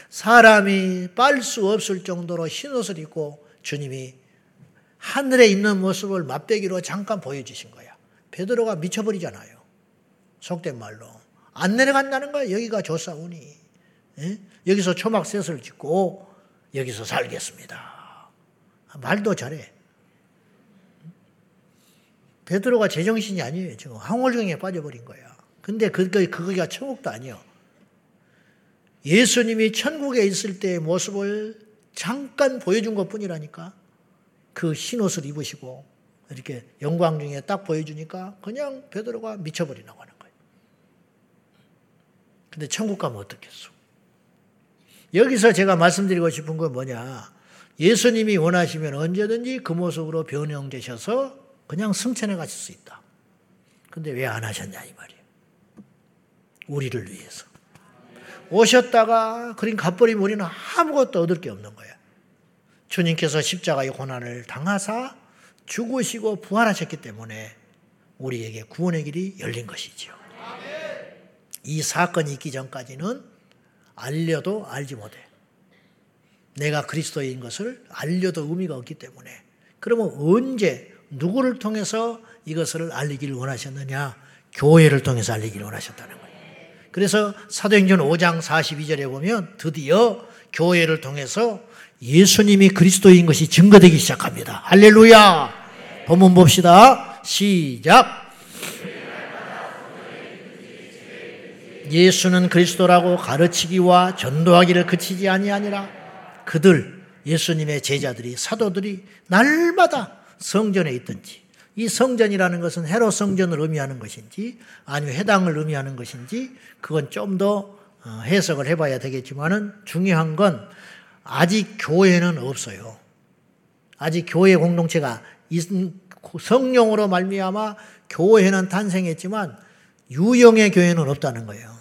사람이 빨 수 없을 정도로 흰 옷을 입고 주님이 하늘에 있는 모습을 맛배기로 잠깐 보여주신 거야. 베드로가 미쳐버리잖아요. 속된 말로. 안 내려간다는 거야. 여기가 조사오니. 예? 여기서 초막 셋을 짓고 여기서 살겠습니다. 말도 잘해. 베드로가 제정신이 아니에요. 지금 황홀경에 빠져버린 거야. 근데 그거, 그거가 천국도 아니요. 예수님이 천국에 있을 때의 모습을 잠깐 보여준 것 뿐이라니까. 그 흰옷을 입으시고 이렇게 영광 중에 딱 보여주니까 그냥 베드로가 미쳐버리라고 하는 거예요. 근데 천국 가면 어떻겠어? 여기서 제가 말씀드리고 싶은 건 뭐냐. 예수님이 원하시면 언제든지 그 모습으로 변형되셔서 그냥 승천해 가실 수 있다. 근데 왜 안 하셨냐 이 말이에요. 우리를 위해서. 오셨다가 그린 갚버리면 우리는 아무것도 얻을 게 없는 거예요. 주님께서 십자가의 고난을 당하사 죽으시고 부활하셨기 때문에 우리에게 구원의 길이 열린 것이지요. 이 사건이 있기 전까지는 알려도 알지 못해. 내가 그리스도인 것을 알려도 의미가 없기 때문에. 그러면 언제 누구를 통해서 이것을 알리기를 원하셨느냐? 교회를 통해서 알리기를 원하셨다는 거예요. 그래서 사도행전 5장 42절에 보면 드디어 교회를 통해서 예수님이 그리스도인 것이 증거되기 시작합니다. 할렐루야! 본문 봅시다. 시작! 예수는 그리스도라고 가르치기와 전도하기를 그치지 아니하니라. 그들 예수님의 제자들이 사도들이 날마다 성전에 있든지 이 성전이라는 것은 헤로 성전을 의미하는 것인지 아니면 해당을 의미하는 것인지 그건 좀더 어, 해석을 해봐야 되겠지만은 중요한 건 아직 교회는 없어요. 아직 교회 공동체가 성령으로 말미암아 교회는 탄생했지만 유형의 교회는 없다는 거예요.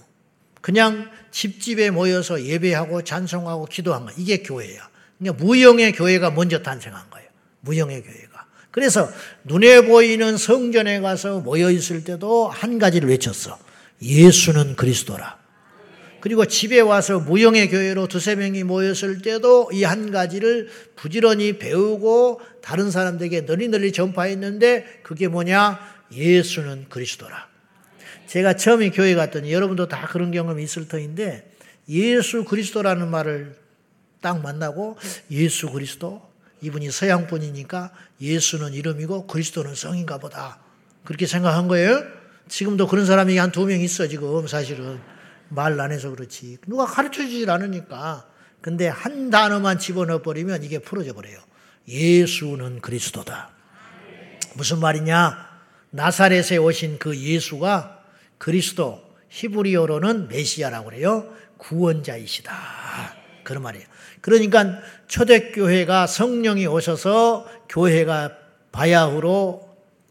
그냥 집집에 모여서 예배하고 찬송하고 기도한 거 이게 교회야. 그러니까 무형의 교회가 먼저 탄생한 거예요. 무형의 교회가. 그래서 눈에 보이는 성전에 가서 모여 있을 때도 한 가지를 외쳤어. 예수는 그리스도라. 그리고 집에 와서 무형의 교회로 두세 명이 모였을 때도 이 한 가지를 부지런히 배우고 다른 사람들에게 널리 널리 전파했는데 그게 뭐냐? 예수는 그리스도라. 제가 처음에 교회 갔더니 여러분도 다 그런 경험이 있을 터인데 예수 그리스도라는 말을 딱 만나고 예수 그리스도 이분이 서양 분이니까 예수는 이름이고 그리스도는 성인가 보다. 그렇게 생각한 거예요. 지금도 그런 사람이 한 두 명 있어 지금 사실은. 말 안 해서 그렇지. 누가 가르쳐 주질 않으니까. 근데 한 단어만 집어넣어 버리면 이게 풀어져 버려요. 예수는 그리스도다. 무슨 말이냐? 나사렛에 오신 그 예수가 그리스도, 히브리어로는 메시아라고 그래요. 구원자이시다. 그런 말이에요. 그러니까 초대교회가 성령이 오셔서 교회가 바야흐로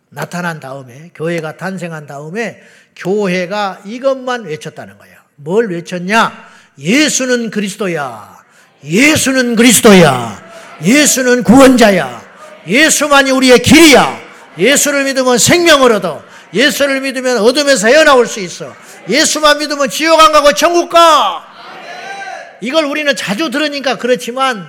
나타난 다음에, 교회가 탄생한 다음에 교회가 이것만 외쳤다는 거예요. 뭘 외쳤냐? 예수는 그리스도야. 예수는 그리스도야. 예수는 구원자야. 예수만이 우리의 길이야. 예수를 믿으면 생명을 얻어. 예수를 믿으면 어둠에서 헤어나올 수 있어. 예수만 믿으면 지옥 안 가고 천국 가. 이걸 우리는 자주 들으니까 그렇지만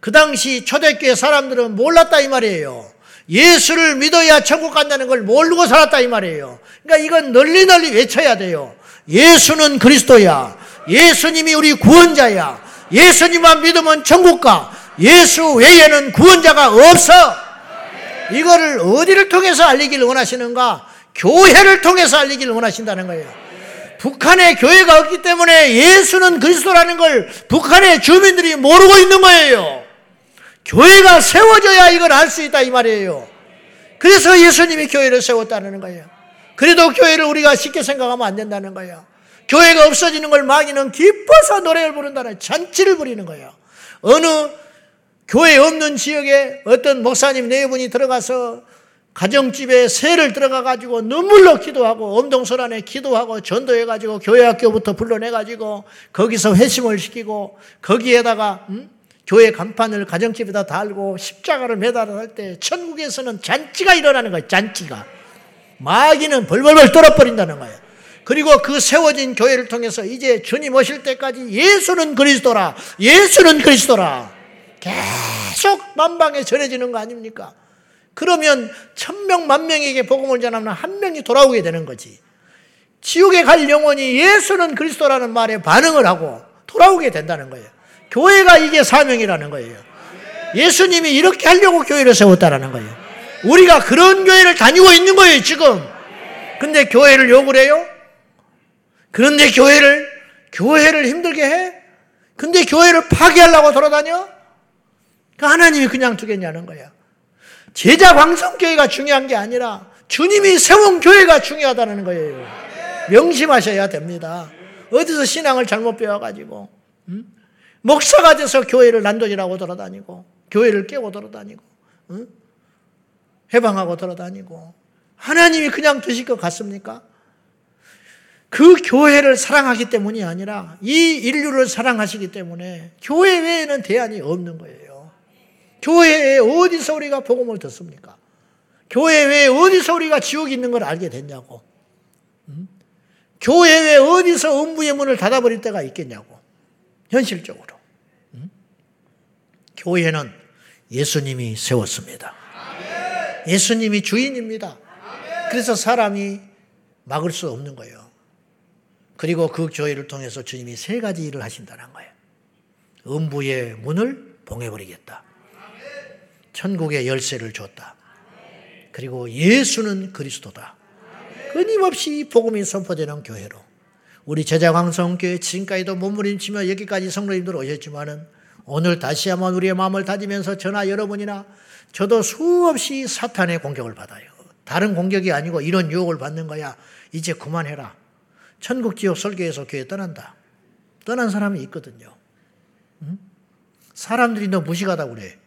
그 당시 초대교회 사람들은 몰랐다 이 말이에요. 예수를 믿어야 천국 간다는 걸 모르고 살았다 이 말이에요. 그러니까 이건 널리 널리 외쳐야 돼요. 예수는 그리스도야. 예수님이 우리 구원자야. 예수님만 믿으면 천국 가. 예수 외에는 구원자가 없어. 이거를 어디를 통해서 알리기를 원하시는가? 교회를 통해서 알리기를 원하신다는 거예요. 북한에 교회가 없기 때문에 예수는 그리스도라는 걸 북한의 주민들이 모르고 있는 거예요. 교회가 세워져야 이걸 알 수 있다 이 말이에요. 그래서 예수님이 교회를 세웠다는 거예요. 그래도 교회를 우리가 쉽게 생각하면 안 된다는 거예요. 교회가 없어지는 걸 마귀는 기뻐서 노래를 부른다는 잔치를 부리는 거예요. 어느 교회 없는 지역에 어떤 목사님 네 분이 들어가서 가정집에 새를 들어가 가지고 눈물로 기도하고 엄동설 안에 기도하고 전도해 가지고 교회 학교부터 불러내 가지고 거기서 회심을 시키고 거기에다가 음? 교회 간판을 가정집에다 달고 십자가를 매달아 할때 천국에서는 잔치가 일어나는 거예요. 잔치가. 마귀는 벌벌벌 떨어버린다는 거예요. 그리고 그 세워진 교회를 통해서 이제 주님 오실 때까지 예수는 그리스도라, 예수는 그리스도라. 계속 만방에 전해지는 거 아닙니까? 그러면 천명 만명에게 복음을 전하면 한 명이 돌아오게 되는 거지. 지옥에 갈 영혼이 예수는 그리스도라는 말에 반응을 하고 돌아오게 된다는 거예요. 교회가 이게 사명이라는 거예요. 예수님이 이렇게 하려고 교회를 세웠다라는 거예요. 우리가 그런 교회를 다니고 있는 거예요, 지금. 근데 교회를 욕을 해요? 그런데 교회를, 교회를 힘들게 해? 근데 교회를 파괴하려고 돌아다녀? 그 하나님이 그냥 두겠냐는 거야. 제자 광성교회가 중요한 게 아니라 주님이 세운 교회가 중요하다는 거예요. 명심하셔야 됩니다. 어디서 신앙을 잘못 배워가지고, 응? 목사가 돼서 교회를 난도질하고 돌아다니고, 교회를 깨고 돌아다니고, 응? 해방하고 돌아다니고, 하나님이 그냥 두실 것 같습니까? 그 교회를 사랑하기 때문이 아니라 이 인류를 사랑하시기 때문에 교회 외에는 대안이 없는 거예요. 교회에 어디서 우리가 복음을 듣습니까? 교회 외에 어디서 우리가 지옥이 있는 걸 알게 됐냐고. 음? 교회 외에 어디서 음부의 문을 닫아버릴 때가 있겠냐고. 현실적으로. 음? 교회는 예수님이 세웠습니다. 예수님이 주인입니다. 그래서 사람이 막을 수 없는 거예요. 그리고 그 교회를 통해서 주님이 세 가지 일을 하신다는 거예요. 음부의 문을 봉해버리겠다. 천국의 열쇠를 줬다. 그리고 예수는 그리스도다. 끊임없이 복음이 선포되는 교회로 우리 제자 광성교회 지금까지도 몸부림치며 여기까지 성도님들 오셨지만은 오늘 다시 한번 우리의 마음을 다지면서 저나 여러분이나 저도 수없이 사탄의 공격을 받아요. 다른 공격이 아니고 이런 유혹을 받는 거야. 이제 그만해라. 천국 지역 설교에서 교회 떠난다. 떠난 사람이 있거든요. 응? 사람들이 너 무식하다고 그래.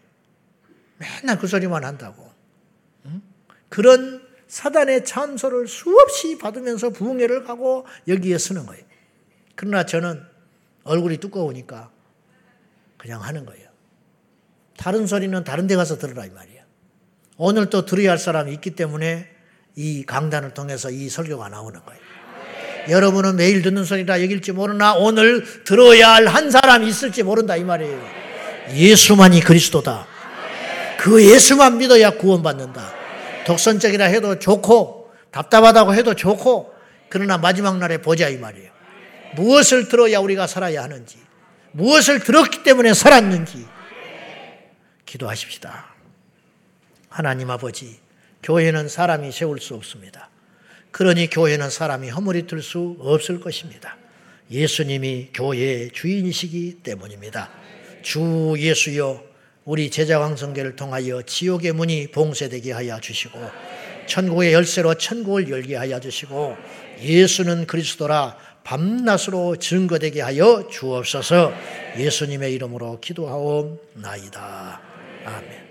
맨날 그 소리만 한다고. 응? 그런 사단의 참소를 수없이 받으면서 부흥회를 가고 여기에 쓰는 거예요. 그러나 저는 얼굴이 두꺼우니까 그냥 하는 거예요. 다른 소리는 다른 데 가서 들으라 이 말이야. 오늘 또 들어야 할 사람이 있기 때문에 이 강단을 통해서 이 설교가 나오는 거예요. 여러분은 매일 듣는 소리라 여길지 모르나 오늘 들어야 할 한 사람이 있을지 모른다 이 말이에요. 예수만이 그리스도다. 그 예수만 믿어야 구원받는다. 독선적이라 해도 좋고 답답하다고 해도 좋고 그러나 마지막 날에 보자 이 말이에요. 무엇을 들어야 우리가 살아야 하는지 무엇을 들었기 때문에 살았는지 기도하십시다. 하나님 아버지, 교회는 사람이 세울 수 없습니다. 그러니 교회는 사람이 허물이 들 수 없을 것입니다. 예수님이 교회의 주인이시기 때문입니다. 주 예수여, 우리 제자왕성계를 통하여 지옥의 문이 봉쇄되게 하여 주시고, 천국의 열쇠로 천국을 열게 하여 주시고, 예수는 그리스도라 밤낮으로 증거되게 하여 주옵소서 예수님의 이름으로 기도하옵나이다. 아멘.